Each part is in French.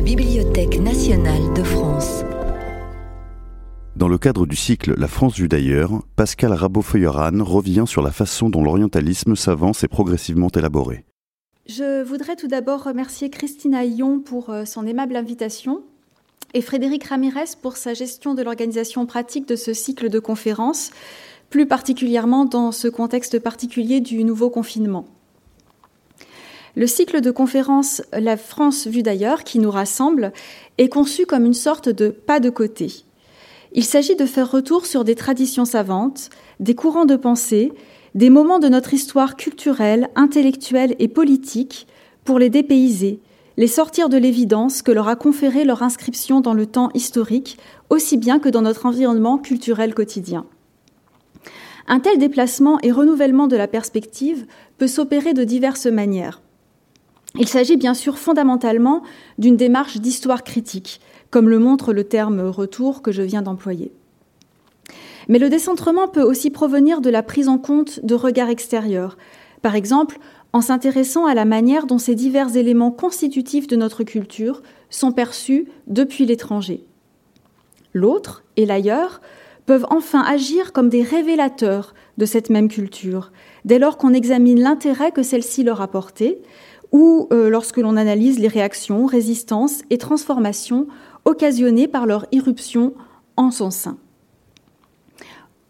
la Bibliothèque nationale de France. Dans le cadre du cycle La France vue d'ailleurs, Pascal Rabot-Feuilleran revient sur la façon dont l'orientalisme s'avance et progressivement élaboré. Je voudrais tout d'abord remercier Christine Aillon pour euh, son aimable invitation et Frédéric Ramirez pour sa gestion de l'organisation pratique de ce cycle de conférences, plus particulièrement dans ce contexte particulier du nouveau confinement. Le cycle de conférences La France vue d'ailleurs, qui nous rassemble, est conçu comme une sorte de pas de côté. Il s'agit de faire retour sur des traditions savantes, des courants de pensée, des moments de notre histoire culturelle, intellectuelle et politique pour les dépayser, les sortir de l'évidence que leur a conféré leur inscription dans le temps historique, aussi bien que dans notre environnement culturel quotidien. Un tel déplacement et renouvellement de la perspective peut s'opérer de diverses manières. Il s'agit bien sûr fondamentalement d'une démarche d'histoire critique, comme le montre le terme retour que je viens d'employer. Mais le décentrement peut aussi provenir de la prise en compte de regards extérieurs, par exemple en s'intéressant à la manière dont ces divers éléments constitutifs de notre culture sont perçus depuis l'étranger. L'autre et l'ailleurs peuvent enfin agir comme des révélateurs de cette même culture, dès lors qu'on examine l'intérêt que celle-ci leur a porté, ou euh, lorsque l'on analyse les réactions, résistances et transformations occasionnées par leur irruption en son sein.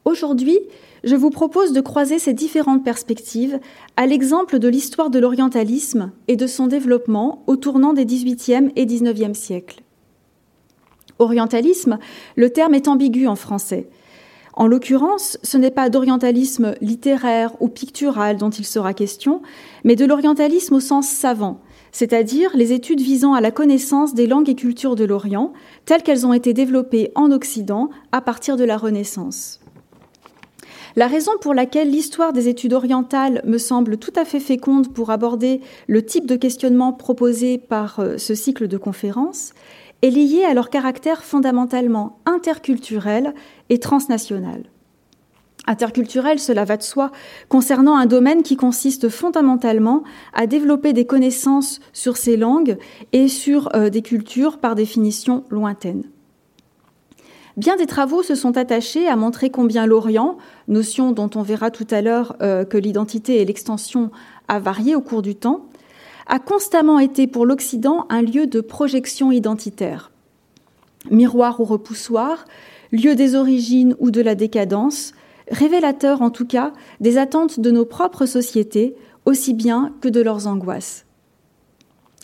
Aujourd'hui, je vous propose de croiser ces différentes perspectives à l'exemple de l'histoire de l'orientalisme et de son développement au tournant des XVIIIe et XIXe siècles. Orientalisme, le terme est ambigu en français. En l'occurrence, ce n'est pas d'orientalisme littéraire ou pictural dont il sera question, mais de l'orientalisme au sens savant, c'est-à-dire les études visant à la connaissance des langues et cultures de l'Orient, telles qu'elles ont été développées en Occident à partir de la Renaissance. La raison pour laquelle l'histoire des études orientales me semble tout à fait féconde pour aborder le type de questionnement proposé par euh, ce cycle de conférences est liée à leur caractère fondamentalement interculturel et transnational. Interculturel, cela va de soi, concernant un domaine qui consiste fondamentalement à développer des connaissances sur ces langues et sur euh, des cultures par définition lointaines. Bien des travaux se sont attachés à montrer combien l'Orient, notion dont on verra tout à l'heure euh, que l'identité et l'extension a varié au cours du temps, a constamment été pour l'Occident un lieu de projection identitaire. Miroir ou repoussoir, lieu des origines ou de la décadence, révélateur en tout cas des attentes de nos propres sociétés, aussi bien que de leurs angoisses.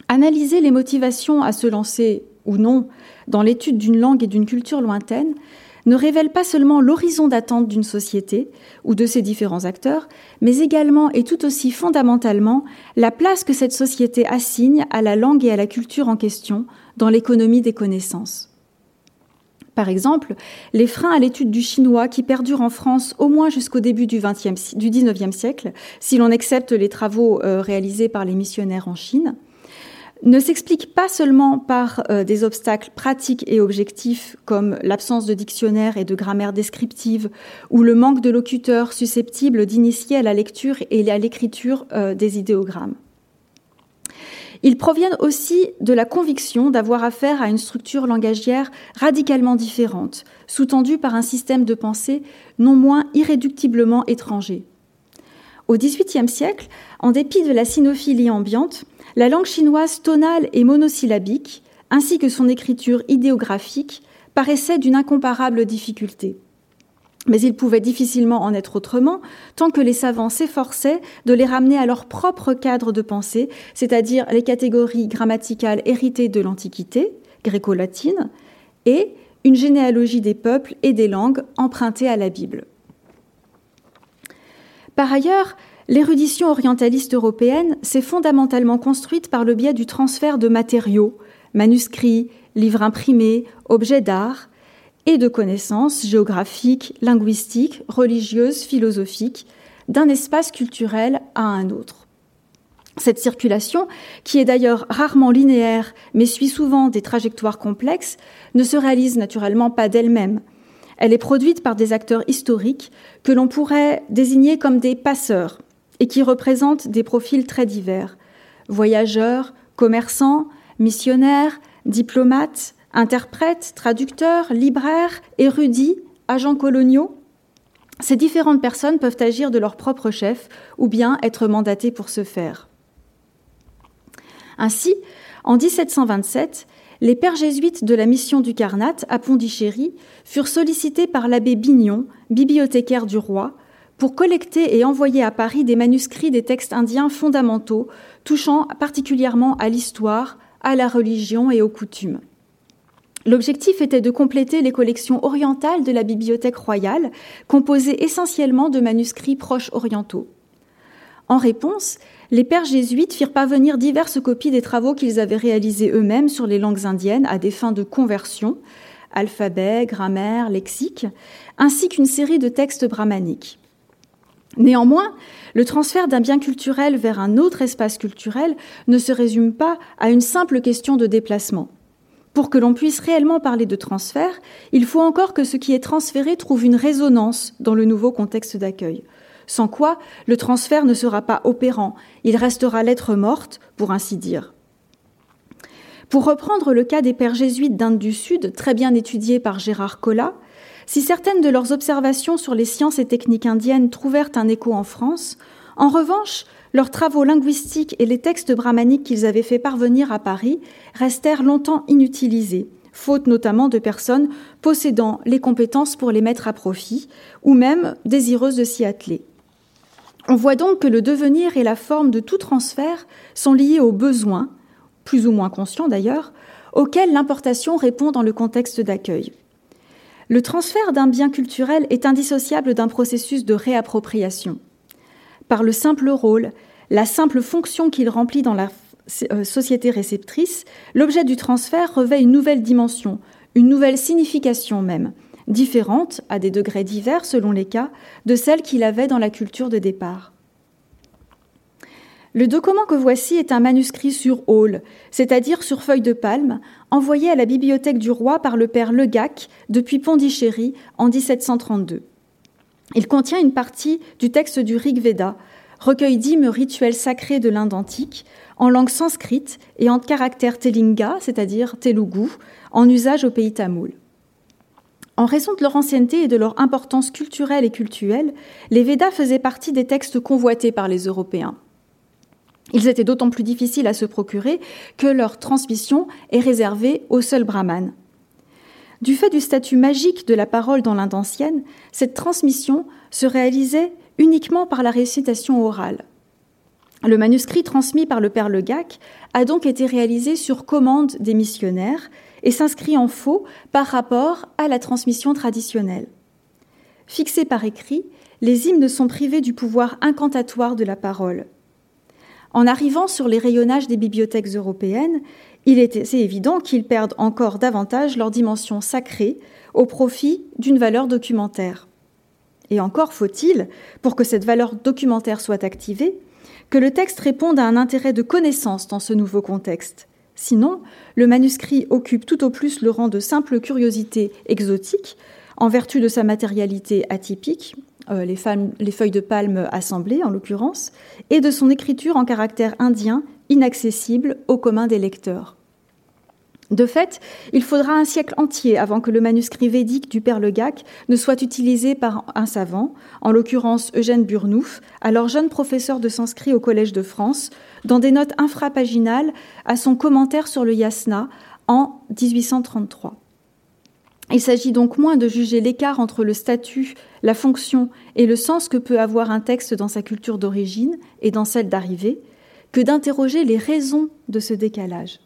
Analyser les motivations à se lancer ou non dans l'étude d'une langue et d'une culture lointaine ne révèle pas seulement l'horizon d'attente d'une société ou de ses différents acteurs, mais également et tout aussi fondamentalement la place que cette société assigne à la langue et à la culture en question dans l'économie des connaissances. Par exemple, les freins à l'étude du chinois qui perdurent en France au moins jusqu'au début du, XXe, du 19e siècle, si l'on accepte les travaux euh, réalisés par les missionnaires en Chine, ne s'expliquent pas seulement par euh, des obstacles pratiques et objectifs comme l'absence de dictionnaire et de grammaire descriptive ou le manque de locuteurs susceptibles d'initier à la lecture et à l'écriture euh, des idéogrammes. Ils proviennent aussi de la conviction d'avoir affaire à une structure langagière radicalement différente, sous-tendue par un système de pensée non moins irréductiblement étranger. Au XVIIIe siècle, en dépit de la sinophilie ambiante, la langue chinoise tonale et monosyllabique, ainsi que son écriture idéographique, paraissait d'une incomparable difficulté. Mais il pouvait difficilement en être autrement, tant que les savants s'efforçaient de les ramener à leur propre cadre de pensée, c'est-à-dire les catégories grammaticales héritées de l'Antiquité, gréco-latine, et une généalogie des peuples et des langues empruntées à la Bible. Par ailleurs, l'érudition orientaliste européenne s'est fondamentalement construite par le biais du transfert de matériaux, manuscrits, livres imprimés, objets d'art, et de connaissances géographiques, linguistiques, religieuses, philosophiques, d'un espace culturel à un autre. Cette circulation, qui est d'ailleurs rarement linéaire, mais suit souvent des trajectoires complexes, ne se réalise naturellement pas d'elle-même. Elle est produite par des acteurs historiques que l'on pourrait désigner comme des passeurs et qui représentent des profils très divers. Voyageurs, commerçants, missionnaires, diplomates, interprètes, traducteurs, libraires, érudits, agents coloniaux. Ces différentes personnes peuvent agir de leur propre chef ou bien être mandatées pour ce faire. Ainsi, en 1727, les pères jésuites de la mission du Carnat à Pondichéry furent sollicités par l'abbé Bignon, bibliothécaire du roi, pour collecter et envoyer à Paris des manuscrits des textes indiens fondamentaux touchant particulièrement à l'histoire, à la religion et aux coutumes. L'objectif était de compléter les collections orientales de la Bibliothèque royale, composées essentiellement de manuscrits proches orientaux. En réponse, les pères jésuites firent parvenir diverses copies des travaux qu'ils avaient réalisés eux-mêmes sur les langues indiennes à des fins de conversion, alphabet, grammaire, lexique, ainsi qu'une série de textes brahmaniques. Néanmoins, le transfert d'un bien culturel vers un autre espace culturel ne se résume pas à une simple question de déplacement. Pour que l'on puisse réellement parler de transfert, il faut encore que ce qui est transféré trouve une résonance dans le nouveau contexte d'accueil sans quoi le transfert ne sera pas opérant, il restera lettre morte, pour ainsi dire. Pour reprendre le cas des pères jésuites d'Inde du Sud, très bien étudié par Gérard Collat, si certaines de leurs observations sur les sciences et techniques indiennes trouvèrent un écho en France, en revanche, leurs travaux linguistiques et les textes brahmaniques qu'ils avaient fait parvenir à Paris restèrent longtemps inutilisés, faute notamment de personnes possédant les compétences pour les mettre à profit, ou même désireuses de s'y atteler. On voit donc que le devenir et la forme de tout transfert sont liés aux besoins, plus ou moins conscients d'ailleurs, auxquels l'importation répond dans le contexte d'accueil. Le transfert d'un bien culturel est indissociable d'un processus de réappropriation. Par le simple rôle, la simple fonction qu'il remplit dans la euh, société réceptrice, l'objet du transfert revêt une nouvelle dimension, une nouvelle signification même, différente, à des degrés divers selon les cas, de celle qu'il avait dans la culture de départ. Le document que voici est un manuscrit sur hall, c'est-à-dire sur feuille de palme, envoyé à la bibliothèque du roi par le père Legac depuis Pondichéry en 1732. Il contient une partie du texte du Rig Veda, recueil d'hymnes rituels sacrés de l'Inde antique, en langue sanscrite et en caractère telinga, c'est-à-dire telugu, en usage au pays tamoul. En raison de leur ancienneté et de leur importance culturelle et cultuelle, les Védas faisaient partie des textes convoités par les Européens. Ils étaient d'autant plus difficiles à se procurer que leur transmission est réservée aux seuls brahmanes. Du fait du statut magique de la parole dans l'Inde ancienne, cette transmission se réalisait uniquement par la récitation orale. Le manuscrit transmis par le père Legac a donc été réalisé sur commande des missionnaires et s'inscrit en faux par rapport à la transmission traditionnelle. Fixés par écrit, les hymnes sont privés du pouvoir incantatoire de la parole. En arrivant sur les rayonnages des bibliothèques européennes, il est évident qu'ils perdent encore davantage leur dimension sacrée au profit d'une valeur documentaire. Et encore faut-il, pour que cette valeur documentaire soit activée, que le texte réponde à un intérêt de connaissance dans ce nouveau contexte, Sinon, le manuscrit occupe tout au plus le rang de simple curiosité exotique, en vertu de sa matérialité atypique, euh, les, les, feuilles de palme assemblées en l'occurrence, et de son écriture en caractère indien, inaccessible au commun des lecteurs. De fait, il faudra un siècle entier avant que le manuscrit védique du Père Legac ne soit utilisé par un savant, en l'occurrence Eugène Burnouf, alors jeune professeur de sanskrit au Collège de France, dans des notes infrapaginales à son commentaire sur le yasna en 1833. Il s'agit donc moins de juger l'écart entre le statut, la fonction et le sens que peut avoir un texte dans sa culture d'origine et dans celle d'arrivée, que d'interroger les raisons de ce décalage.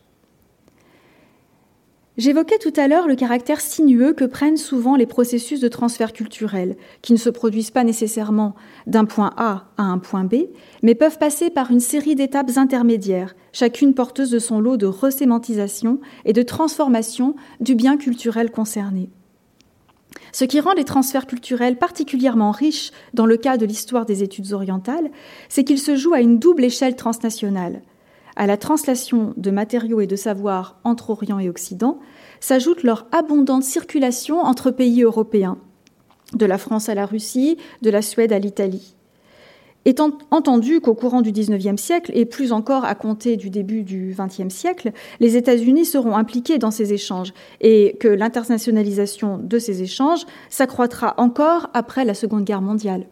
J'évoquais tout à l'heure le caractère sinueux que prennent souvent les processus de transfert culturel, qui ne se produisent pas nécessairement d'un point A à un point B, mais peuvent passer par une série d'étapes intermédiaires, chacune porteuse de son lot de resémantisation et de transformation du bien culturel concerné. Ce qui rend les transferts culturels particulièrement riches dans le cas de l'histoire des études orientales, c'est qu'ils se jouent à une double échelle transnationale à la translation de matériaux et de savoirs entre Orient et Occident s'ajoute leur abondante circulation entre pays européens, de la France à la Russie, de la Suède à l'Italie. Étant entendu qu'au courant du XIXe siècle, et plus encore à compter du début du XXe siècle, les États-Unis seront impliqués dans ces échanges et que l'internationalisation de ces échanges s'accroîtra encore après la Seconde Guerre mondiale.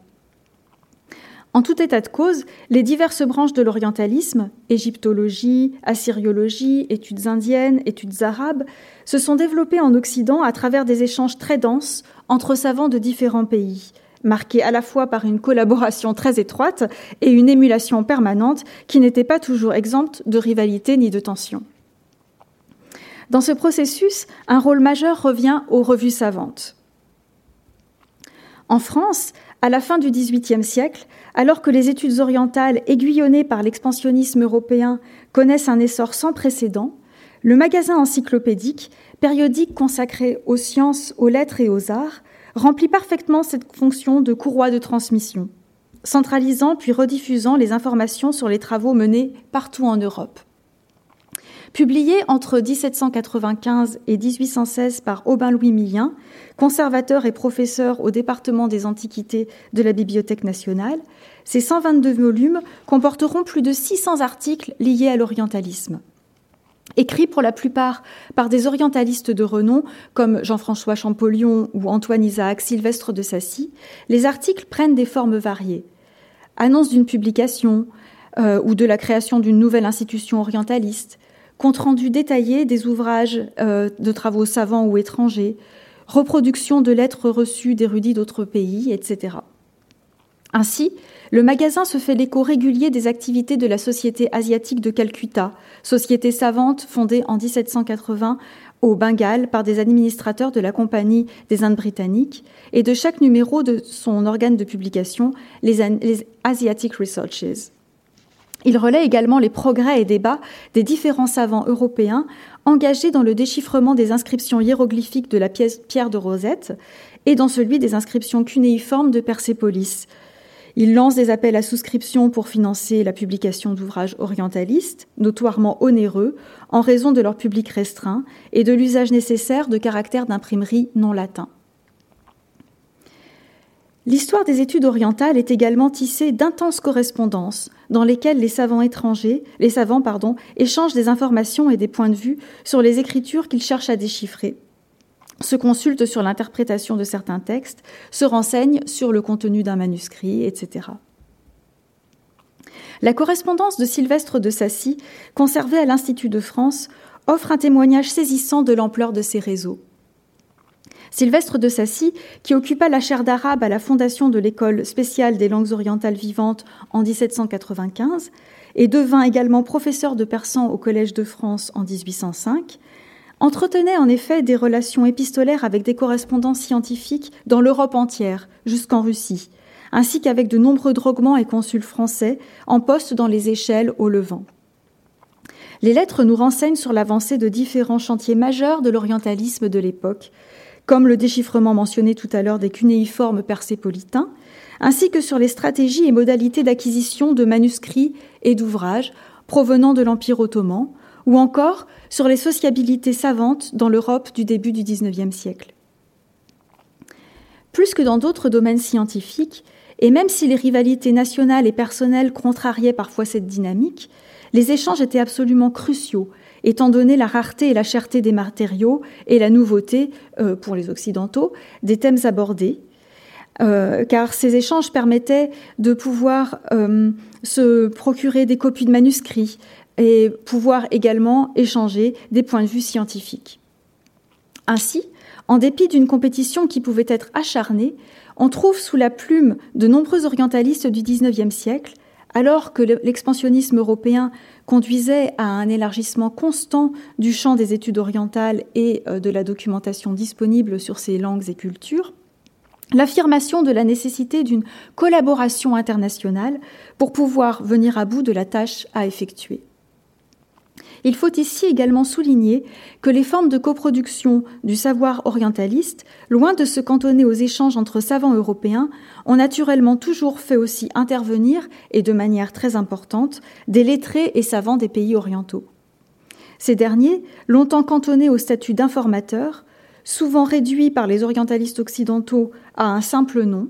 En tout état de cause, les diverses branches de l'orientalisme, égyptologie, assyriologie, études indiennes, études arabes, se sont développées en Occident à travers des échanges très denses entre savants de différents pays, marqués à la fois par une collaboration très étroite et une émulation permanente qui n'était pas toujours exempte de rivalité ni de tension. Dans ce processus, un rôle majeur revient aux revues savantes. En France, à la fin du XVIIIe siècle, alors que les études orientales aiguillonnées par l'expansionnisme européen connaissent un essor sans précédent, le magasin encyclopédique, périodique consacré aux sciences, aux lettres et aux arts, remplit parfaitement cette fonction de courroie de transmission, centralisant puis rediffusant les informations sur les travaux menés partout en Europe. Publié entre 1795 et 1816 par Aubin-Louis Millien, conservateur et professeur au département des Antiquités de la Bibliothèque nationale, ces 122 volumes comporteront plus de 600 articles liés à l'orientalisme. Écrits pour la plupart par des orientalistes de renom comme Jean-François Champollion ou Antoine Isaac Sylvestre de Sassy, les articles prennent des formes variées. Annonce d'une publication euh, ou de la création d'une nouvelle institution orientaliste, compte rendu détaillé des ouvrages euh, de travaux savants ou étrangers, reproduction de lettres reçues d'érudits d'autres pays, etc. Ainsi, le magasin se fait l'écho régulier des activités de la Société asiatique de Calcutta, société savante fondée en 1780 au Bengale par des administrateurs de la Compagnie des Indes britanniques, et de chaque numéro de son organe de publication, les, Asiatic Researches. Il relaie également les progrès et débats des différents savants européens engagés dans le déchiffrement des inscriptions hiéroglyphiques de la Pierre de Rosette et dans celui des inscriptions cunéiformes de Persépolis. Il lance des appels à souscription pour financer la publication d'ouvrages orientalistes, notoirement onéreux, en raison de leur public restreint et de l'usage nécessaire de caractères d'imprimerie non latins. L'histoire des études orientales est également tissée d'intenses correspondances dans lesquelles les savants étrangers, les savants échangent des informations et des points de vue sur les écritures qu'ils cherchent à déchiffrer, se consultent sur l'interprétation de certains textes, se renseignent sur le contenu d'un manuscrit, etc. La correspondance de Sylvestre de Sassy, conservée à l'Institut de France, offre un témoignage saisissant de l'ampleur de ces réseaux. Sylvestre de Sassy, qui occupa la chaire d'arabe à la fondation de l'école spéciale des langues orientales vivantes en 1795 et devint également professeur de persan au Collège de France en 1805, entretenait en effet des relations épistolaires avec des correspondants scientifiques dans l'Europe entière, jusqu'en Russie, ainsi qu'avec de nombreux droguements et consuls français en poste dans les échelles au Levant. Les lettres nous renseignent sur l'avancée de différents chantiers majeurs de l'orientalisme de l'époque, comme le déchiffrement mentionné tout à l'heure des cunéiformes persépolitains, ainsi que sur les stratégies et modalités d'acquisition de manuscrits et d'ouvrages provenant de l'Empire ottoman, ou encore sur les sociabilités savantes dans l'Europe du début du XIXe siècle. Plus que dans d'autres domaines scientifiques, et même si les rivalités nationales et personnelles contrariaient parfois cette dynamique, les échanges étaient absolument cruciaux étant donné la rareté et la cherté des matériaux et la nouveauté, euh, pour les Occidentaux, des thèmes abordés, euh, car ces échanges permettaient de pouvoir euh, se procurer des copies de manuscrits et pouvoir également échanger des points de vue scientifiques. Ainsi, en dépit d'une compétition qui pouvait être acharnée, on trouve sous la plume de nombreux orientalistes du XIXe siècle alors que l'expansionnisme européen conduisait à un élargissement constant du champ des études orientales et euh, de la documentation disponible sur ces langues et cultures, l'affirmation de la nécessité d'une collaboration internationale pour pouvoir venir à bout de la tâche à effectuer. Il faut ici également souligner que les formes de coproduction du savoir orientaliste, loin de se cantonner aux échanges entre savants européens, ont naturellement toujours fait aussi intervenir, et de manière très importante, des lettrés et savants des pays orientaux. Ces derniers, longtemps cantonnés au statut d'informateurs, souvent réduits par les orientalistes occidentaux à un simple nom,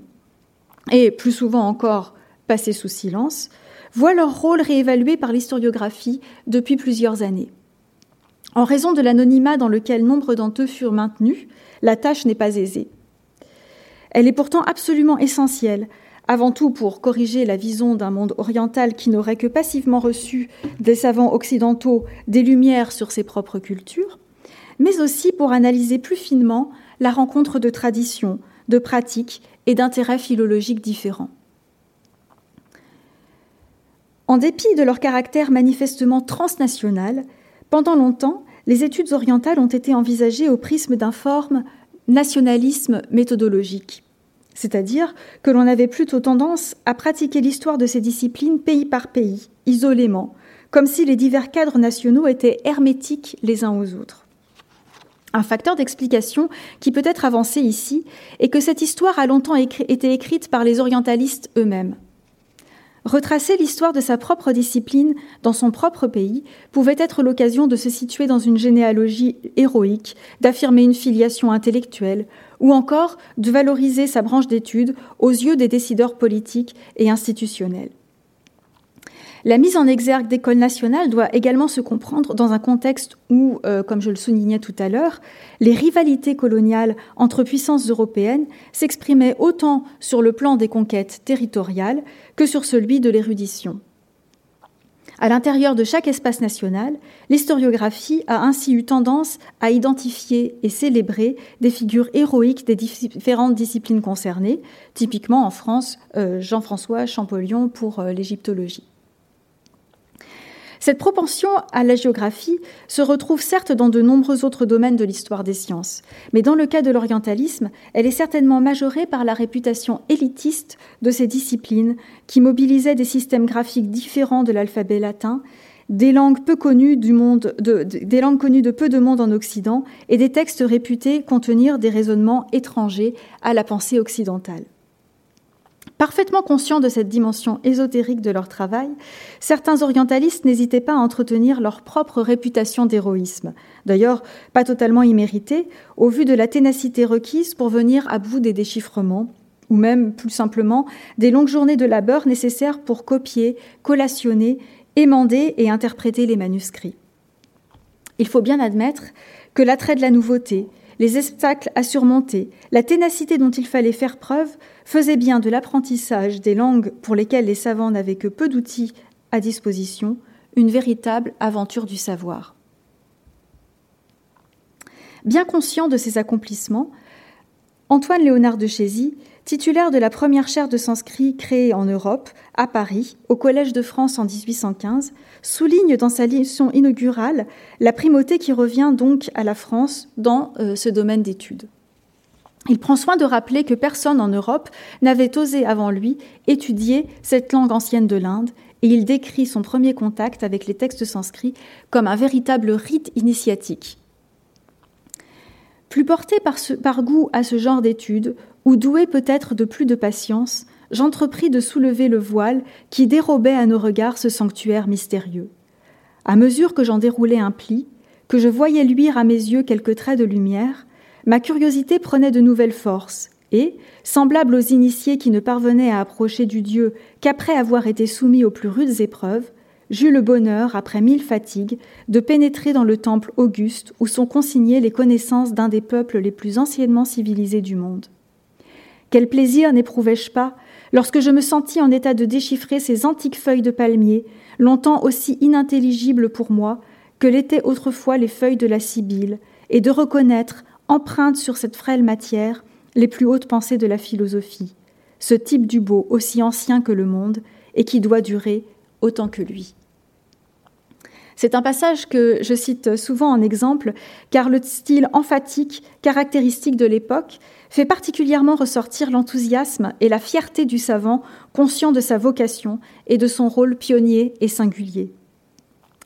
et plus souvent encore passés sous silence, voient leur rôle réévalué par l'historiographie depuis plusieurs années. En raison de l'anonymat dans lequel nombre d'entre eux furent maintenus, la tâche n'est pas aisée. Elle est pourtant absolument essentielle, avant tout pour corriger la vision d'un monde oriental qui n'aurait que passivement reçu des savants occidentaux des lumières sur ses propres cultures, mais aussi pour analyser plus finement la rencontre de traditions, de pratiques et d'intérêts philologiques différents. En dépit de leur caractère manifestement transnational, pendant longtemps, les études orientales ont été envisagées au prisme d'un forme nationalisme méthodologique, c'est-à-dire que l'on avait plutôt tendance à pratiquer l'histoire de ces disciplines pays par pays, isolément, comme si les divers cadres nationaux étaient hermétiques les uns aux autres. Un facteur d'explication qui peut être avancé ici est que cette histoire a longtemps été écrite par les orientalistes eux-mêmes. Retracer l'histoire de sa propre discipline dans son propre pays pouvait être l'occasion de se situer dans une généalogie héroïque, d'affirmer une filiation intellectuelle, ou encore de valoriser sa branche d'études aux yeux des décideurs politiques et institutionnels. La mise en exergue d'écoles nationales doit également se comprendre dans un contexte où, euh, comme je le soulignais tout à l'heure, les rivalités coloniales entre puissances européennes s'exprimaient autant sur le plan des conquêtes territoriales que sur celui de l'érudition. À l'intérieur de chaque espace national, l'historiographie a ainsi eu tendance à identifier et célébrer des figures héroïques des différentes disciplines concernées, typiquement en France, euh, Jean-François Champollion pour euh, l'égyptologie. Cette propension à la géographie se retrouve certes dans de nombreux autres domaines de l'histoire des sciences, mais dans le cas de l'orientalisme, elle est certainement majorée par la réputation élitiste de ces disciplines qui mobilisaient des systèmes graphiques différents de l'alphabet latin, des langues peu connues des langues connues de peu de monde en Occident et des textes réputés contenir des raisonnements étrangers à la pensée occidentale. Parfaitement conscients de cette dimension ésotérique de leur travail, certains orientalistes n'hésitaient pas à entretenir leur propre réputation d'héroïsme, d'ailleurs pas totalement imméritée, au vu de la ténacité requise pour venir à bout des déchiffrements, ou même, plus simplement, des longues journées de labeur nécessaires pour copier, collationner, émander et interpréter les manuscrits. Il faut bien admettre que l'attrait de la nouveauté, les obstacles à surmonter, la ténacité dont il fallait faire preuve faisaient bien de l'apprentissage des langues pour lesquelles les savants n'avaient que peu d'outils à disposition une véritable aventure du savoir. Bien conscient de ces accomplissements, Antoine Léonard de Chézy, titulaire de la première chaire de sanskrit créée en Europe, à Paris, au Collège de France en 1815, souligne dans sa leçon inaugurale la primauté qui revient donc à la France dans euh, ce domaine d'études. Il prend soin de rappeler que personne en Europe n'avait osé avant lui étudier cette langue ancienne de l'Inde, et il décrit son premier contact avec les textes sanscrits comme un véritable rite initiatique. Plus porté par, goût à ce genre d'études, ou doué peut-être de plus de patience, j'entrepris de soulever le voile qui dérobait à nos regards ce sanctuaire mystérieux. À mesure que j'en déroulais un pli, que je voyais luire à mes yeux quelques traits de lumière, ma curiosité prenait de nouvelles forces, et, semblable aux initiés qui ne parvenaient à approcher du Dieu qu'après avoir été soumis aux plus rudes épreuves, j'eus le bonheur, après mille fatigues, de pénétrer dans le temple auguste où sont consignées les connaissances d'un des peuples les plus anciennement civilisés du monde. Quel plaisir n'éprouvai-je pas lorsque je me sentis en état de déchiffrer ces antiques feuilles de palmier, longtemps aussi inintelligibles pour moi que l'étaient autrefois les feuilles de la Sibylle, et de reconnaître, empreintes sur cette frêle matière, les plus hautes pensées de la philosophie, ce type du beau aussi ancien que le monde, et qui doit durer autant que lui. C'est un passage que je cite souvent en exemple, car le style emphatique caractéristique de l'époque fait particulièrement ressortir l'enthousiasme et la fierté du savant, conscient de sa vocation et de son rôle pionnier et singulier.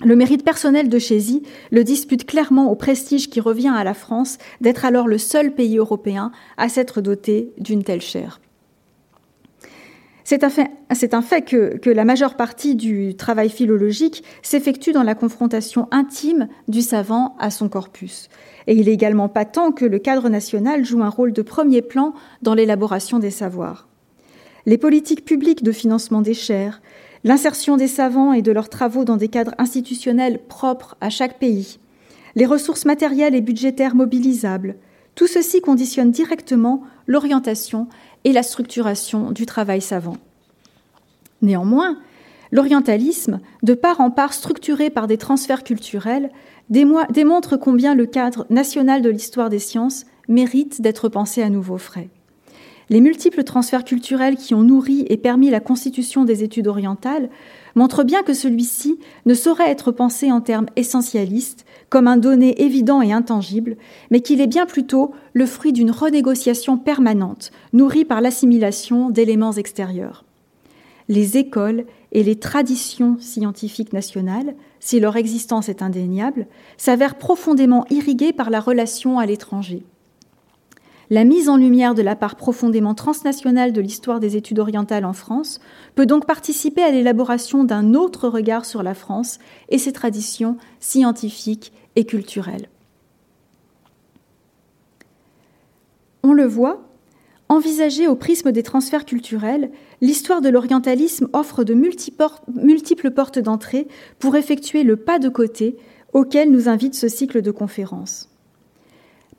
Le mérite personnel de Chézy le dispute clairement au prestige qui revient à la France d'être alors le seul pays européen à s'être doté d'une telle chaire. C'est un fait, que, la majeure partie du travail philologique s'effectue dans la confrontation intime du savant à son corpus. Et il est également patent que le cadre national joue un rôle de premier plan dans l'élaboration des savoirs. les politiques publiques de financement des chaires, l'insertion des savants et de leurs travaux dans des cadres institutionnels propres à chaque pays, les ressources matérielles et budgétaires mobilisables, tout ceci conditionne directement l'orientation et la structuration du travail savant. Néanmoins, l'orientalisme, de part en part structuré par des transferts culturels, démontre combien le cadre national de l'histoire des sciences mérite d'être pensé à nouveau frais. Les multiples transferts culturels qui ont nourri et permis la constitution des études orientales montrent bien que celui-ci ne saurait être pensé en termes essentialistes, comme un donné évident et intangible, mais qu'il est bien plutôt le fruit d'une renégociation permanente, nourrie par l'assimilation d'éléments extérieurs. Les écoles et les traditions scientifiques nationales, si leur existence est indéniable, s'avèrent profondément irriguées par la relation à l'étranger. La mise en lumière de la part profondément transnationale de l'histoire des études orientales en France peut donc participer à l'élaboration d'un autre regard sur la France et ses traditions scientifiques et culturelles. On le voit, envisagée au prisme des transferts culturels, l'histoire de l'orientalisme offre de multiples portes d'entrée pour effectuer le pas de côté auquel nous invite ce cycle de conférences.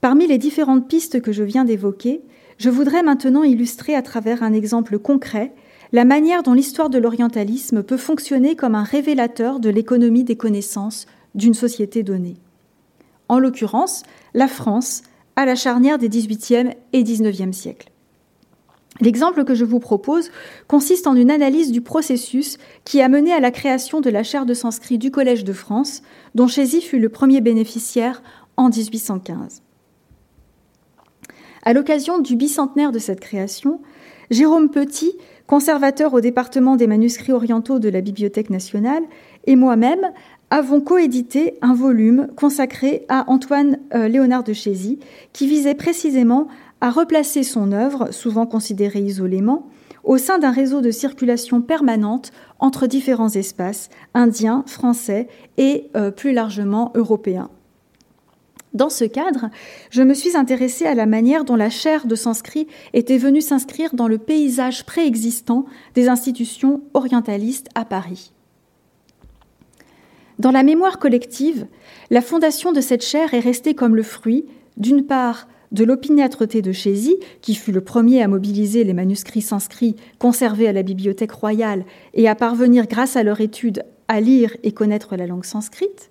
Parmi les différentes pistes que je viens d'évoquer, je voudrais maintenant illustrer à travers un exemple concret la manière dont l'histoire de l'orientalisme peut fonctionner comme un révélateur de l'économie des connaissances d'une société donnée. En l'occurrence, la France, à la charnière des XVIIIe et XIXe siècles. L'exemple que je vous propose consiste en une analyse du processus qui a mené à la création de la chaire de sanskrit du Collège de France, dont Chézy fut le premier bénéficiaire en 1815. À l'occasion du bicentenaire de cette création, Jérôme Petit, conservateur au département des manuscrits orientaux de la Bibliothèque nationale, et moi-même avons coédité un volume consacré à Antoine euh, Léonard de Chézy, qui visait précisément à replacer son œuvre, souvent considérée isolément, au sein d'un réseau de circulation permanente entre différents espaces, indiens, français et euh, plus largement européens. Dans ce cadre, je me suis intéressée à la manière dont la chaire de sanskrit était venue s'inscrire dans le paysage préexistant des institutions orientalistes à Paris. Dans la mémoire collective, la fondation de cette chaire est restée comme le fruit, d'une part, de l'opiniâtreté de Chézy, qui fut le premier à mobiliser les manuscrits sanscrits conservés à la Bibliothèque royale et à parvenir, grâce à leur étude, à lire et connaître la langue sanscrite,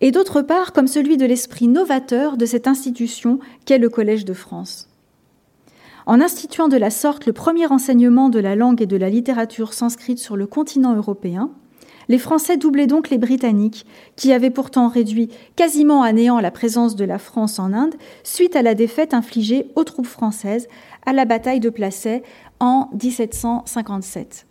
et d'autre part comme celui de l'esprit novateur de cette institution qu'est le Collège de France. En instituant de la sorte le premier enseignement de la langue et de la littérature sanscrite sur le continent européen, les Français doublaient donc les Britanniques, qui avaient pourtant réduit quasiment à néant la présence de la France en Inde suite à la défaite infligée aux troupes françaises à la bataille de Placet en 1757.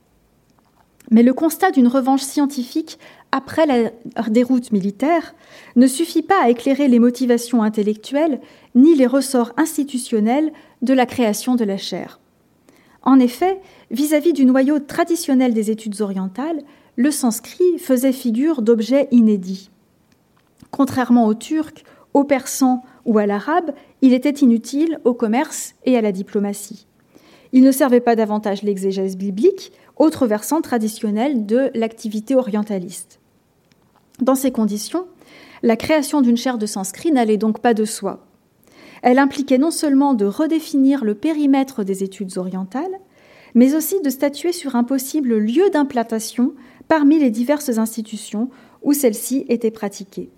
Mais le constat d'une revanche scientifique après la déroute militaire ne suffit pas à éclairer les motivations intellectuelles ni les ressorts institutionnels de la création de la chaire. En effet, vis-à-vis du noyau traditionnel des études orientales, le sanskrit faisait figure d'objet inédit. Contrairement au turc, au persan ou à l'arabe, il était inutile au commerce et à la diplomatie. Il ne servait pas davantage l'exégèse biblique, autre versant traditionnel de l'activité orientaliste. Dans ces conditions, la création d'une chaire de sanskrit n'allait donc pas de soi. Elle impliquait non seulement de redéfinir le périmètre des études orientales, mais aussi de statuer sur un possible lieu d'implantation parmi les diverses institutions où celle-ci était pratiquée.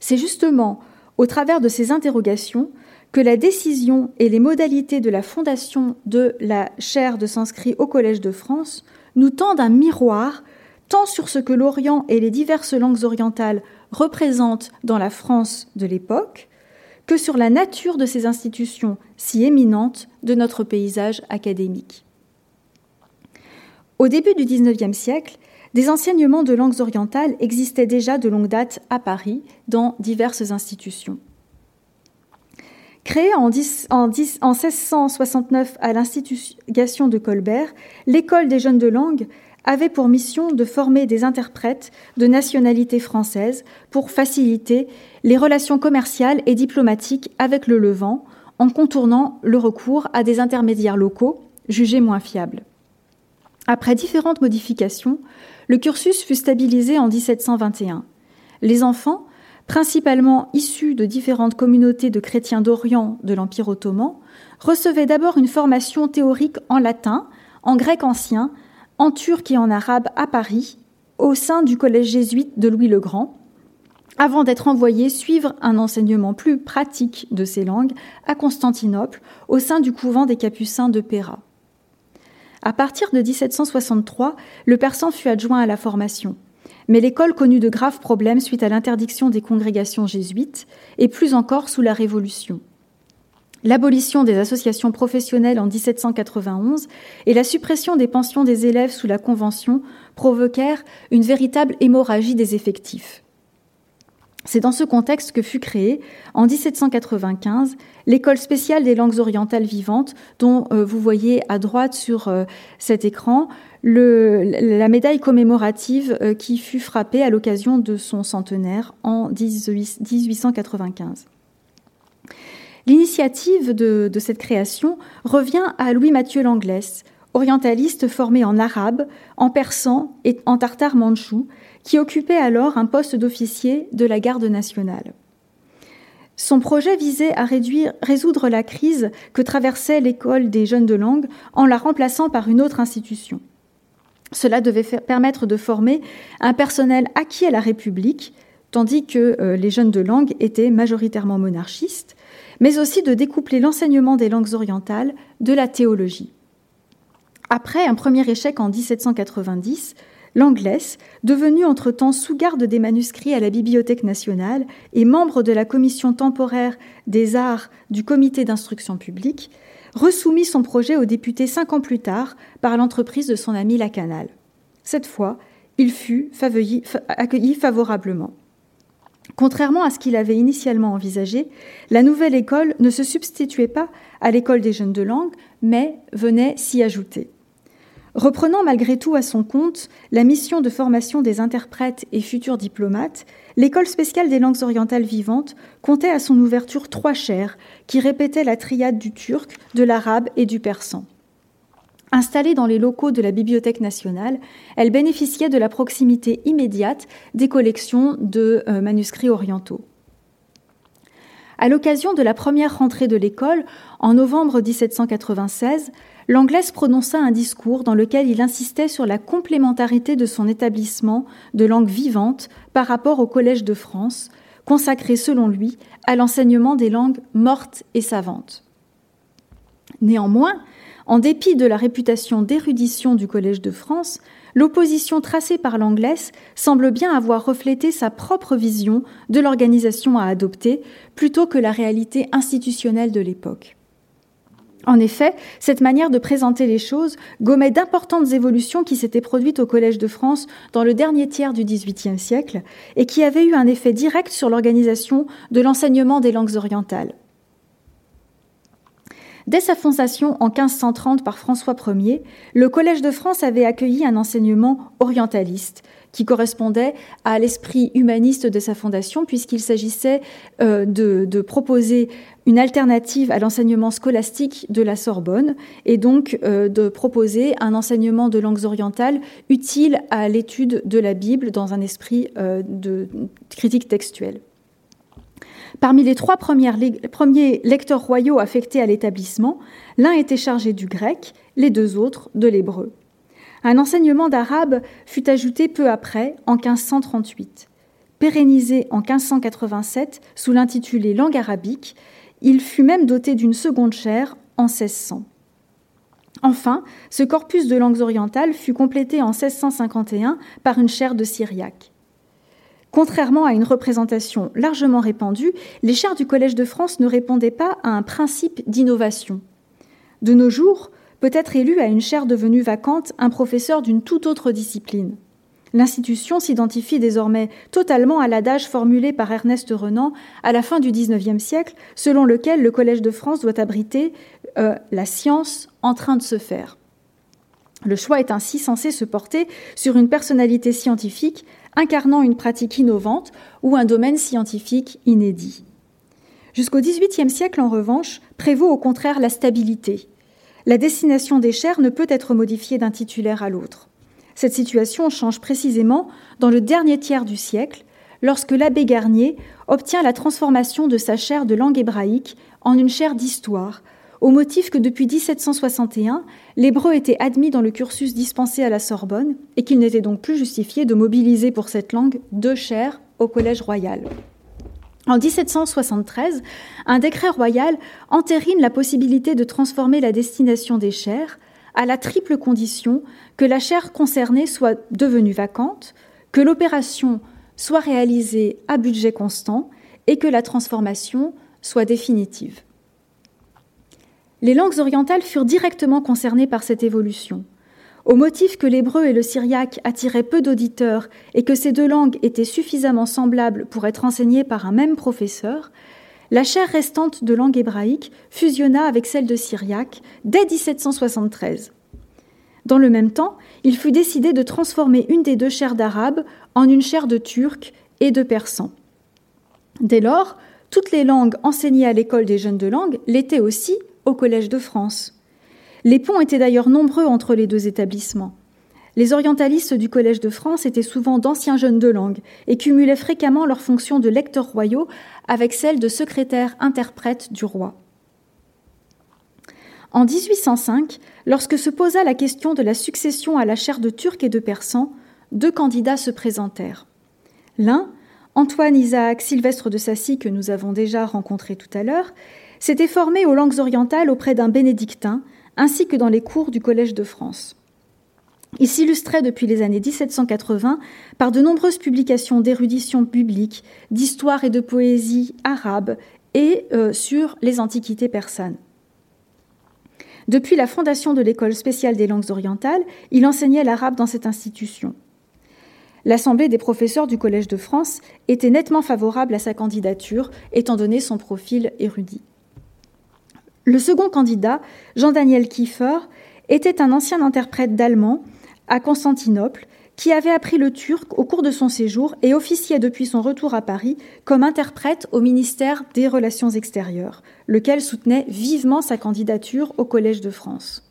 C'est justement au travers de ces interrogations que la décision et les modalités de la fondation de la chaire de sanskrit au Collège de France nous tendent un miroir tant sur ce que l'Orient et les diverses langues orientales représentent dans la France de l'époque, que sur la nature de ces institutions si éminentes de notre paysage académique. Au début du XIXe siècle, des enseignements de langues orientales existaient déjà de longue date à Paris dans diverses institutions. Créée en, 1669 à l'institution de Colbert, l'école des jeunes de langue avait pour mission de former des interprètes de nationalité française pour faciliter les relations commerciales et diplomatiques avec le Levant en contournant le recours à des intermédiaires locaux, jugée moins fiable. Après différentes modifications, le cursus fut stabilisé en 1721. Les enfants, principalement issus de différentes communautés de chrétiens d'Orient de l'Empire ottoman, recevaient d'abord une formation théorique en latin, en grec ancien, en turc et en arabe à Paris, au sein du collège jésuite de Louis le Grand, avant d'être envoyés suivre un enseignement plus pratique de ces langues à Constantinople, au sein du couvent des Capucins de Péra. À partir de 1763, le persan fut adjoint à la formation. Mais l'école connut de graves problèmes suite à l'interdiction des congrégations jésuites et plus encore sous la Révolution. L'abolition des associations professionnelles en 1791 et la suppression des pensions des élèves sous la Convention provoquèrent une véritable hémorragie des effectifs. C'est dans ce contexte que fut créée, en 1795, l'école spéciale des langues orientales vivantes, dont euh, vous voyez à droite sur euh, cet écran la médaille commémorative euh, qui fut frappée à l'occasion de son centenaire en 1895. L'initiative de, cette création revient à Louis-Mathieu Langlès, orientaliste formé en arabe, en persan et en tartare mandchou, qui occupait alors un poste d'officier de la garde nationale. Son projet visait à résoudre la crise que traversait l'école des jeunes de langue en la remplaçant par une autre institution. Cela devait permettre de former un personnel acquis à la République, tandis que euh, les jeunes de langue étaient majoritairement monarchistes, mais aussi de découpler l'enseignement des langues orientales de la théologie. Après un premier échec en 1790, L'Anglaise, devenue entre-temps sous-garde des manuscrits à la Bibliothèque nationale et membre de la commission temporaire des arts du comité d'instruction publique, ressoumit son projet aux députés cinq ans plus tard par l'entreprise de son ami Lacanal. Cette fois, il fut accueilli favorablement. Contrairement à ce qu'il avait initialement envisagé, la nouvelle école ne se substituait pas à l'école des jeunes de langue, mais venait s'y ajouter. Reprenant malgré tout à son compte la mission de formation des interprètes et futurs diplomates, l'école spéciale des langues orientales vivantes comptait à son ouverture trois chaires qui répétaient la triade du turc, de l'arabe et du persan. Installée dans les locaux de la Bibliothèque nationale, elle bénéficiait de la proximité immédiate des collections de euh, manuscrits orientaux. À l'occasion de la première rentrée de l'école, en novembre 1796, l'Anglaise prononça un discours dans lequel il insistait sur la complémentarité de son établissement de langue vivante par rapport au Collège de France, consacré selon lui à l'enseignement des langues mortes et savantes. Néanmoins, en dépit de la réputation d'érudition du Collège de France, l'opposition tracée par l'Anglaise semble bien avoir reflété sa propre vision de l'organisation à adopter plutôt que la réalité institutionnelle de l'époque. En effet, cette manière de présenter les choses gommait d'importantes évolutions qui s'étaient produites au Collège de France dans le dernier tiers du XVIIIe siècle et qui avaient eu un effet direct sur l'organisation de l'enseignement des langues orientales. Dès sa fondation en 1530 par François Ier, le Collège de France avait accueilli un enseignement orientaliste qui correspondait à l'esprit humaniste de sa fondation, puisqu'il s'agissait euh, de, proposer une alternative à l'enseignement scolastique de la Sorbonne, et donc euh, de proposer un enseignement de langues orientales utile à l'étude de la Bible dans un esprit euh, de critique textuelle. Parmi les trois premiers lecteurs royaux affectés à l'établissement, l'un était chargé du grec, les deux autres de l'hébreu. Un enseignement d'arabe fut ajouté peu après, en 1538. Pérennisé en 1587 sous l'intitulé Langue arabique, il fut même doté d'une seconde chaire en 1600. Enfin, ce corpus de langues orientales fut complété en 1651 par une chaire de syriaque. Contrairement à une représentation largement répandue, les chaires du Collège de France ne répondaient pas à un principe d'innovation. De nos jours, peut être élu à une chaire devenue vacante un professeur d'une toute autre discipline. L'institution s'identifie désormais totalement à l'adage formulé par Ernest Renan à la fin du XIXe siècle, selon lequel le Collège de France doit abriter euh, la science en train de se faire. Le choix est ainsi censé se porter sur une personnalité scientifique incarnant une pratique innovante ou un domaine scientifique inédit. Jusqu'au XVIIIe siècle, en revanche, prévaut au contraire la stabilité, la destination des chaires ne peut être modifiée d'un titulaire à l'autre. Cette situation change précisément dans le dernier tiers du siècle, lorsque l'abbé Garnier obtient la transformation de sa chaire de langue hébraïque en une chaire d'histoire, au motif que depuis 1761, l'hébreu était admis dans le cursus dispensé à la Sorbonne et qu'il n'était donc plus justifié de mobiliser pour cette langue deux chaires au Collège royal. En 1773, un décret royal entérine la possibilité de transformer la destination des chaires à la triple condition que la chaire concernée soit devenue vacante, que l'opération soit réalisée à budget constant et que la transformation soit définitive. Les langues orientales furent directement concernées par cette évolution. Au motif que l'hébreu et le syriaque attiraient peu d'auditeurs et que ces deux langues étaient suffisamment semblables pour être enseignées par un même professeur, la chaire restante de langue hébraïque fusionna avec celle de syriaque dès 1773. Dans le même temps, il fut décidé de transformer une des deux chaires d'arabe en une chaire de turc et de persan. Dès lors, toutes les langues enseignées à l'école des jeunes de langue l'étaient aussi au Collège de France. Les ponts étaient d'ailleurs nombreux entre les deux établissements. Les orientalistes du Collège de France étaient souvent d'anciens jeunes de langue et cumulaient fréquemment leurs fonctions de lecteurs royaux avec celles de secrétaire interprète du roi. En 1805, lorsque se posa la question de la succession à la chaire de turc et de persan, deux candidats se présentèrent. L'un, Antoine Isaac Sylvestre de Sassy, que nous avons déjà rencontré tout à l'heure, s'était formé aux langues orientales auprès d'un bénédictin, ainsi que dans les cours du Collège de France. Il s'illustrait depuis les années 1780 par de nombreuses publications d'érudition publique, d'histoire et de poésie arabe et euh, sur les antiquités persanes. Depuis la fondation de l'École spéciale des langues orientales, il enseignait l'arabe dans cette institution. L'Assemblée des professeurs du Collège de France était nettement favorable à sa candidature, étant donné son profil érudit. Le second candidat, Jean-Daniel Kiefer, était un ancien interprète d'allemand à Constantinople qui avait appris le turc au cours de son séjour et officiait depuis son retour à Paris comme interprète au ministère des Relations extérieures, lequel soutenait vivement sa candidature au Collège de France.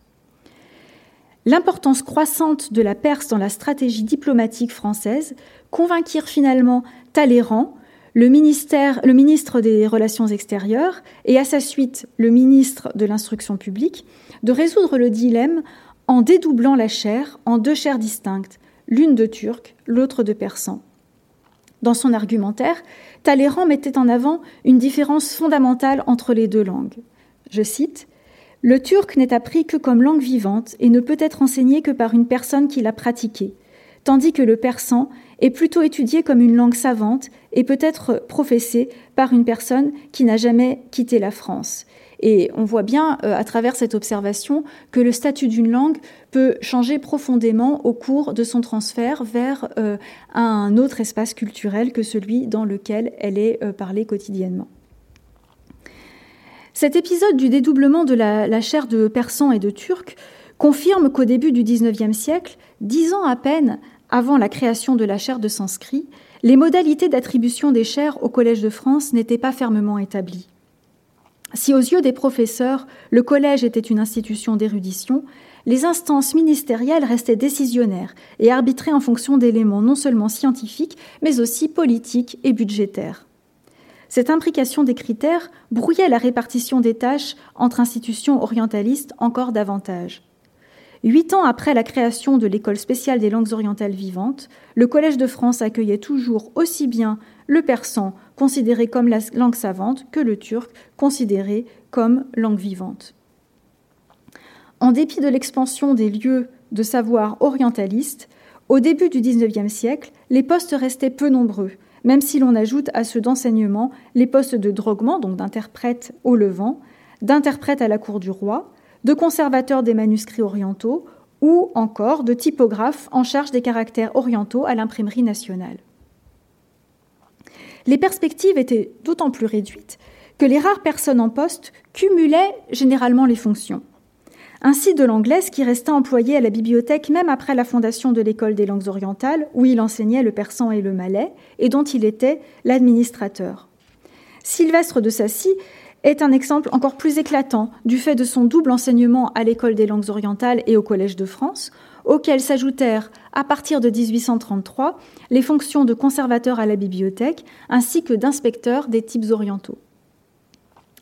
L'importance croissante de la Perse dans la stratégie diplomatique française convainquirent finalement Talleyrand, le, ministre des Relations extérieures, et à sa suite le ministre de l'Instruction publique, de résoudre le dilemme en dédoublant la chaire en deux chaires distinctes, l'une de turc, l'autre de persan. Dans son argumentaire, Talleyrand mettait en avant une différence fondamentale entre les deux langues. Je cite Le turc n'est appris que comme langue vivante et ne peut être enseigné que par une personne qui l'a pratiqué, tandis que le persan est plutôt étudié comme une langue savante et peut être professé par une personne qui n'a jamais quitté la France. Et on voit bien euh, à travers cette observation que le statut d'une langue peut changer profondément au cours de son transfert vers euh, un autre espace culturel que celui dans lequel elle est euh, parlée quotidiennement. Cet épisode du dédoublement de la, la chair de persan et de turc confirme qu'au début du XIXe siècle, dix ans à peine avant la création de la chaire de sanskrit, les modalités d'attribution des chaires au Collège de France n'étaient pas fermement établies. Si aux yeux des professeurs, le collège était une institution d'érudition, les instances ministérielles restaient décisionnaires et arbitraient en fonction d'éléments non seulement scientifiques, mais aussi politiques et budgétaires. Cette imbrication des critères brouillait la répartition des tâches entre institutions orientalistes encore davantage. Huit ans après la création de l'École spéciale des langues orientales vivantes, le Collège de France accueillait toujours aussi bien le persan, considéré comme la langue savante, que le turc, considéré comme langue vivante. En dépit de l'expansion des lieux de savoir orientalistes, au début du XIXe siècle, les postes restaient peu nombreux, même si l'on ajoute à ceux d'enseignement les postes de droguement, donc d'interprète au Levant, d'interprète à la cour du roi, de conservateur des manuscrits orientaux ou encore de typographe en charge des caractères orientaux à l'imprimerie nationale. Les perspectives étaient d'autant plus réduites que les rares personnes en poste cumulaient généralement les fonctions. Ainsi de l'anglaise qui resta employé à la bibliothèque même après la fondation de l'école des langues orientales, où il enseignait le persan et le malais, et dont il était l'administrateur. Sylvestre de Sassy est un exemple encore plus éclatant du fait de son double enseignement à l'école des langues orientales et au Collège de France, auxquels s'ajoutèrent, à partir de 1833, les fonctions de conservateur à la bibliothèque ainsi que d'inspecteur des types orientaux.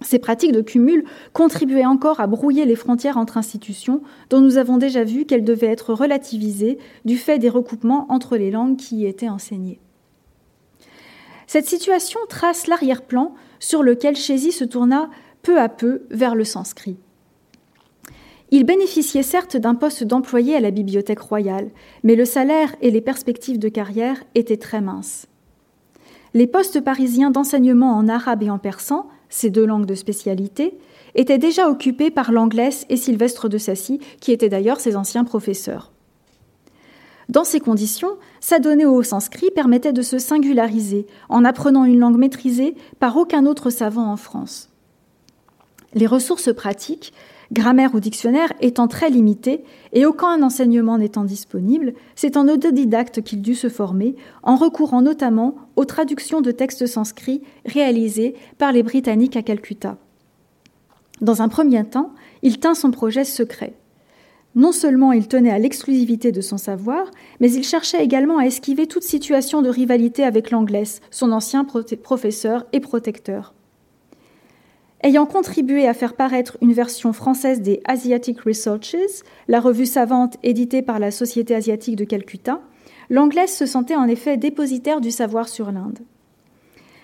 Ces pratiques de cumul contribuaient encore à brouiller les frontières entre institutions, dont nous avons déjà vu qu'elles devaient être relativisées du fait des recoupements entre les langues qui y étaient enseignées. Cette situation trace l'arrière-plan sur lequel Chézy se tourna peu à peu vers le sanskrit. Il bénéficiait certes d'un poste d'employé à la Bibliothèque royale, mais le salaire et les perspectives de carrière étaient très minces. Les postes parisiens d'enseignement en arabe et en persan ces deux langues de spécialité, étaient déjà occupées par l'anglaise et Sylvestre de Sassy, qui étaient d'ailleurs ses anciens professeurs. Dans ces conditions, s'adonner au sanskrit permettait de se singulariser en apprenant une langue maîtrisée par aucun autre savant en France. Les ressources pratiques, grammaire ou dictionnaire étant très limitées et aucun enseignement n'étant disponible, c'est en autodidacte qu'il dut se former, en recourant notamment aux traductions de textes sanscrits réalisées par les Britanniques à Calcutta. Dans un premier temps, il tint son projet secret. Non seulement il tenait à l'exclusivité de son savoir, mais il cherchait également à esquiver toute situation de rivalité avec l'anglaise, son ancien professeur et protecteur. Ayant contribué à faire paraître une version française des Asiatic Researches, la revue savante éditée par la Société asiatique de Calcutta, l'anglaise se sentait en effet dépositaire du savoir sur l'Inde.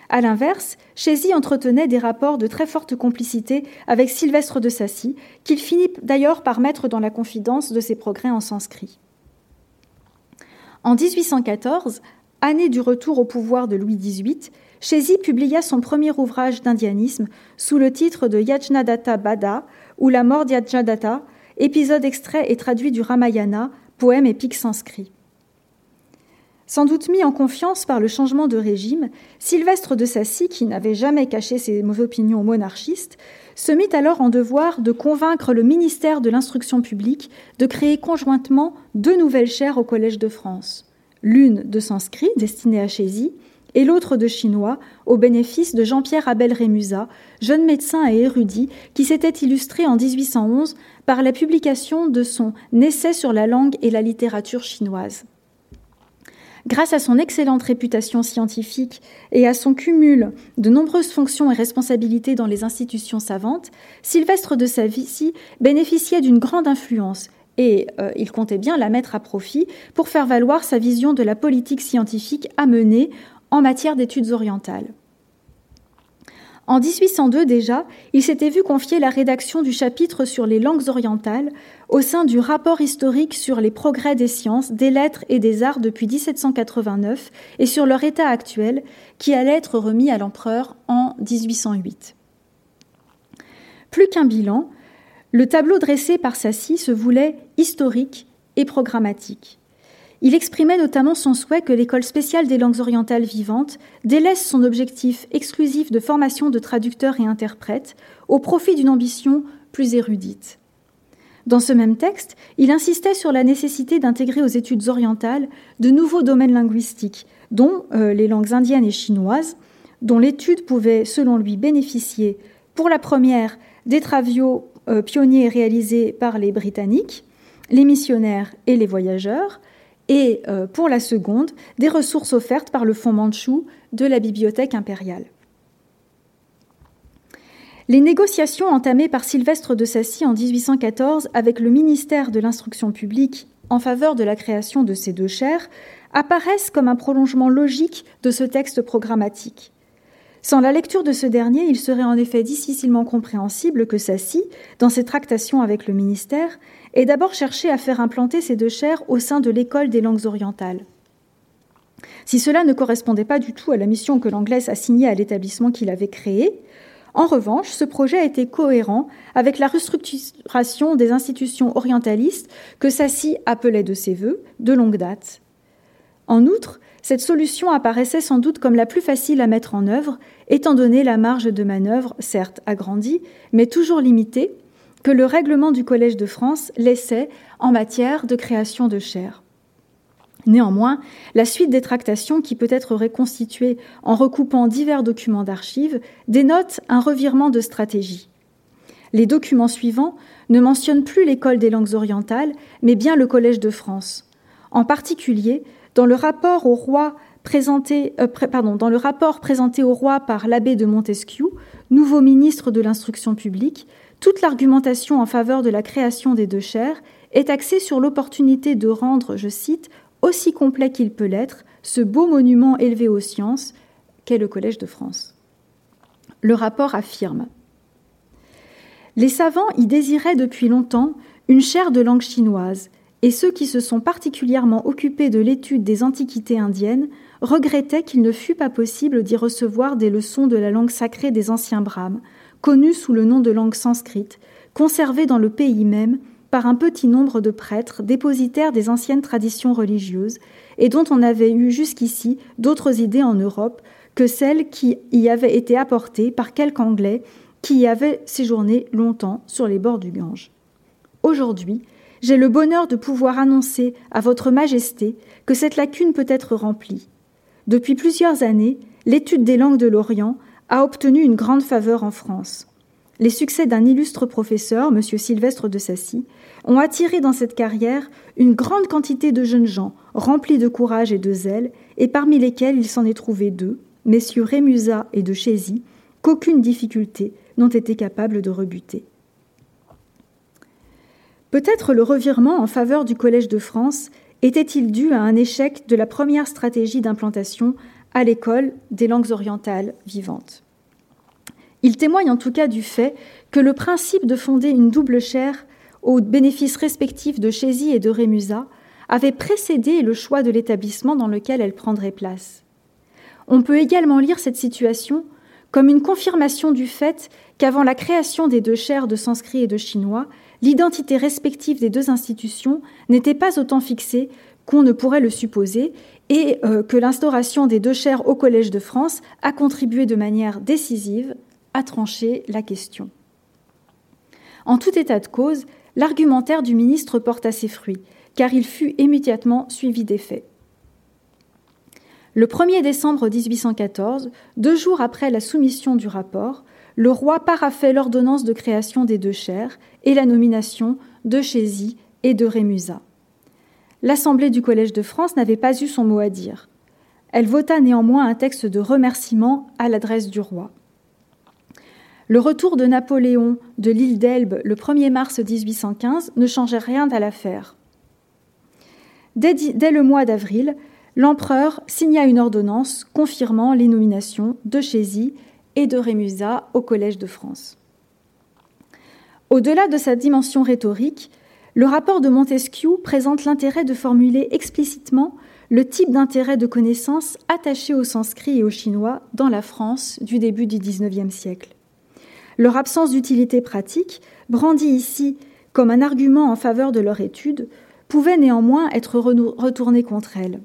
À l'inverse, Chézy entretenait des rapports de très forte complicité avec Sylvestre de Sassy, qu'il finit d'ailleurs par mettre dans la confidence de ses progrès en sanskrit. En 1814, année du retour au pouvoir de Louis XVIII, Chézy publia son premier ouvrage d'indianisme sous le titre de Yajnadatta Bada ou La mort d'Yajnadatta, épisode extrait et traduit du Ramayana, poème épique sanskrit. Sans doute mis en confiance par le changement de régime, Sylvestre de Sassy, qui n'avait jamais caché ses mauvaises opinions monarchistes, se mit alors en devoir de convaincre le ministère de l'Instruction publique de créer conjointement deux nouvelles chaires au Collège de France. L'une de sanskrit, destinée à Chézy, et l'autre de chinois, au bénéfice de Jean-Pierre Abel Rémusat, jeune médecin et érudit qui s'était illustré en 1811 par la publication de son Essai sur la langue et la littérature chinoise. Grâce à son excellente réputation scientifique et à son cumul de nombreuses fonctions et responsabilités dans les institutions savantes, Sylvestre de Savici bénéficiait d'une grande influence et euh, il comptait bien la mettre à profit pour faire valoir sa vision de la politique scientifique à mener en matière d'études orientales. En 1802 déjà, il s'était vu confier la rédaction du chapitre sur les langues orientales au sein du rapport historique sur les progrès des sciences, des lettres et des arts depuis 1789 et sur leur état actuel qui allait être remis à l'empereur en 1808. Plus qu'un bilan, le tableau dressé par Sassy se voulait historique et programmatique. Il exprimait notamment son souhait que l'école spéciale des langues orientales vivantes délaisse son objectif exclusif de formation de traducteurs et interprètes au profit d'une ambition plus érudite. Dans ce même texte, il insistait sur la nécessité d'intégrer aux études orientales de nouveaux domaines linguistiques, dont euh, les langues indiennes et chinoises, dont l'étude pouvait, selon lui, bénéficier, pour la première, des travaux euh, pionniers réalisés par les Britanniques, les missionnaires et les voyageurs, et euh, pour la seconde, des ressources offertes par le Fonds Mandchou de la Bibliothèque impériale. Les négociations entamées par Sylvestre de Sassy en 1814 avec le ministère de l'Instruction publique en faveur de la création de ces deux chaires apparaissent comme un prolongement logique de ce texte programmatique. Sans la lecture de ce dernier, il serait en effet difficilement compréhensible que Sassy, dans ses tractations avec le ministère, ait d'abord cherché à faire implanter ces deux chaires au sein de l'école des langues orientales. Si cela ne correspondait pas du tout à la mission que l'anglaise assignait à l'établissement qu'il avait créé, en revanche, ce projet était cohérent avec la restructuration des institutions orientalistes que Sassy appelait de ses voeux de longue date. En outre, cette solution apparaissait sans doute comme la plus facile à mettre en œuvre, étant donné la marge de manœuvre, certes agrandie, mais toujours limitée, que le règlement du Collège de France laissait en matière de création de chaires. Néanmoins, la suite des tractations, qui peut être reconstituée en recoupant divers documents d'archives, dénote un revirement de stratégie. Les documents suivants ne mentionnent plus l'école des langues orientales, mais bien le Collège de France. En particulier, dans le rapport au roi présenté, euh, dans le rapport présenté au roi par l'abbé de Montesquieu, nouveau ministre de l'instruction publique, toute l'argumentation en faveur de la création des deux chaires est axée sur l'opportunité de rendre, je cite, aussi complet qu'il peut l'être, ce beau monument élevé aux sciences qu'est le Collège de France. Le rapport affirme Les savants y désiraient depuis longtemps une chaire de langue chinoise, et ceux qui se sont particulièrement occupés de l'étude des antiquités indiennes regrettaient qu'il ne fût pas possible d'y recevoir des leçons de la langue sacrée des anciens brahmes, connue sous le nom de langue sanscrite, conservée dans le pays même par un petit nombre de prêtres dépositaires des anciennes traditions religieuses et dont on avait eu jusqu'ici d'autres idées en Europe que celles qui y avaient été apportées par quelques Anglais qui y avaient séjourné longtemps sur les bords du Gange. Aujourd'hui, j'ai le bonheur de pouvoir annoncer à Votre Majesté que cette lacune peut être remplie. Depuis plusieurs années, l'étude des langues de l'Orient a obtenu une grande faveur en France. Les succès d'un illustre professeur, M. Sylvestre de Sassy, ont attiré dans cette carrière une grande quantité de jeunes gens remplis de courage et de zèle, et parmi lesquels il s'en est trouvé deux, messieurs Rémusat et de Chézy, qu'aucune difficulté n'ont été capables de rebuter. Peut-être le revirement en faveur du Collège de France était-il dû à un échec de la première stratégie d'implantation à l'école des langues orientales vivantes. Il témoigne en tout cas du fait que le principe de fonder une double chaire aux bénéfices respectifs de Chézy et de Rémusat avait précédé le choix de l'établissement dans lequel elle prendrait place. On peut également lire cette situation comme une confirmation du fait qu'avant la création des deux chaires de sanskrit et de chinois, l'identité respective des deux institutions n'était pas autant fixée qu'on ne pourrait le supposer, et euh, que l'instauration des deux chaires au Collège de France a contribué de manière décisive à trancher la question. En tout état de cause, l'argumentaire du ministre porta ses fruits, car il fut immédiatement suivi des faits. Le 1er décembre 1814, deux jours après la soumission du rapport, le roi paraphait l'ordonnance de création des deux chaires et la nomination de Chézy et de Rémusat. L'Assemblée du Collège de France n'avait pas eu son mot à dire. Elle vota néanmoins un texte de remerciement à l'adresse du roi. Le retour de Napoléon de l'île d'Elbe le 1er mars 1815 ne changeait rien à l'affaire. Dès, le mois d'avril, l'empereur signa une ordonnance confirmant les nominations de Chézy et de Rémusat au Collège de France. Au-delà de sa dimension rhétorique, le rapport de Montesquieu présente l'intérêt de formuler explicitement le type d'intérêt de connaissance attaché au sanskrit et au chinois dans la France du début du XIXe siècle. Leur absence d'utilité pratique, brandie ici comme un argument en faveur de leur étude, pouvait néanmoins être retournée contre elle.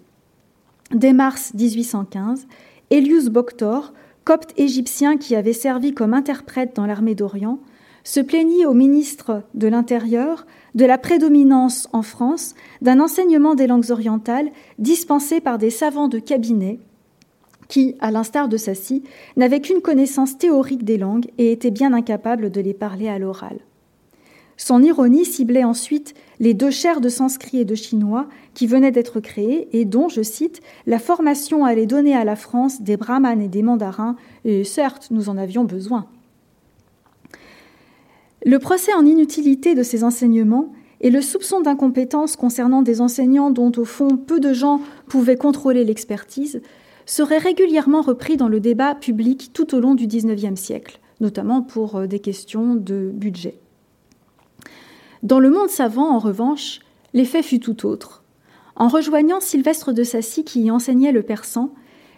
Dès mars 1815, Elius Boctor copte égyptien qui avait servi comme interprète dans l'armée d'Orient, se plaignit au ministre de l'Intérieur de la prédominance en France d'un enseignement des langues orientales dispensé par des savants de cabinet qui, à l'instar de Sassy, n'avaient qu'une connaissance théorique des langues et étaient bien incapables de les parler à l'oral. Son ironie ciblait ensuite les deux chaires de sanskrit et de chinois qui venaient d'être créées et dont, je cite, la formation allait donner à la France des brahmanes et des mandarins, et certes, nous en avions besoin. Le procès en inutilité de ces enseignements et le soupçon d'incompétence concernant des enseignants dont, au fond, peu de gens pouvaient contrôler l'expertise seraient régulièrement repris dans le débat public tout au long du XIXe siècle, notamment pour euh, des questions de budget. Dans le monde savant, en revanche, l'effet fut tout autre. En rejoignant Sylvestre de Sassy qui y enseignait le persan,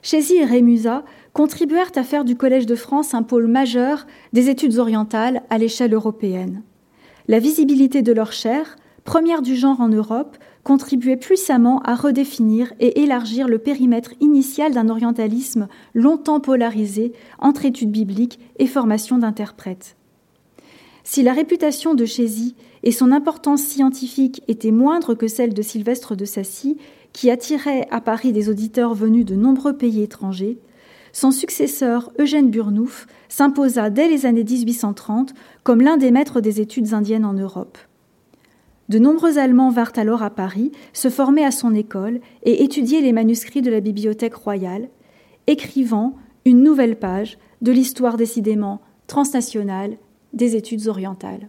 Chézy et Rémusat contribuèrent à faire du Collège de France un pôle majeur des études orientales à l'échelle européenne. La visibilité de leur chaire, première du genre en Europe, contribuait puissamment à redéfinir et élargir le périmètre initial d'un orientalisme longtemps polarisé entre études bibliques et formation d'interprètes. Si la réputation de Chézy et son importance scientifique était moindre que celle de Sylvestre de Sassy, qui attirait à Paris des auditeurs venus de nombreux pays étrangers, son successeur Eugène Burnouf s'imposa dès les années 1830 comme l'un des maîtres des études indiennes en Europe. De nombreux Allemands vinrent alors à Paris, se former à son école et étudier les manuscrits de la Bibliothèque royale, écrivant une nouvelle page de l'histoire décidément transnationale des études orientales.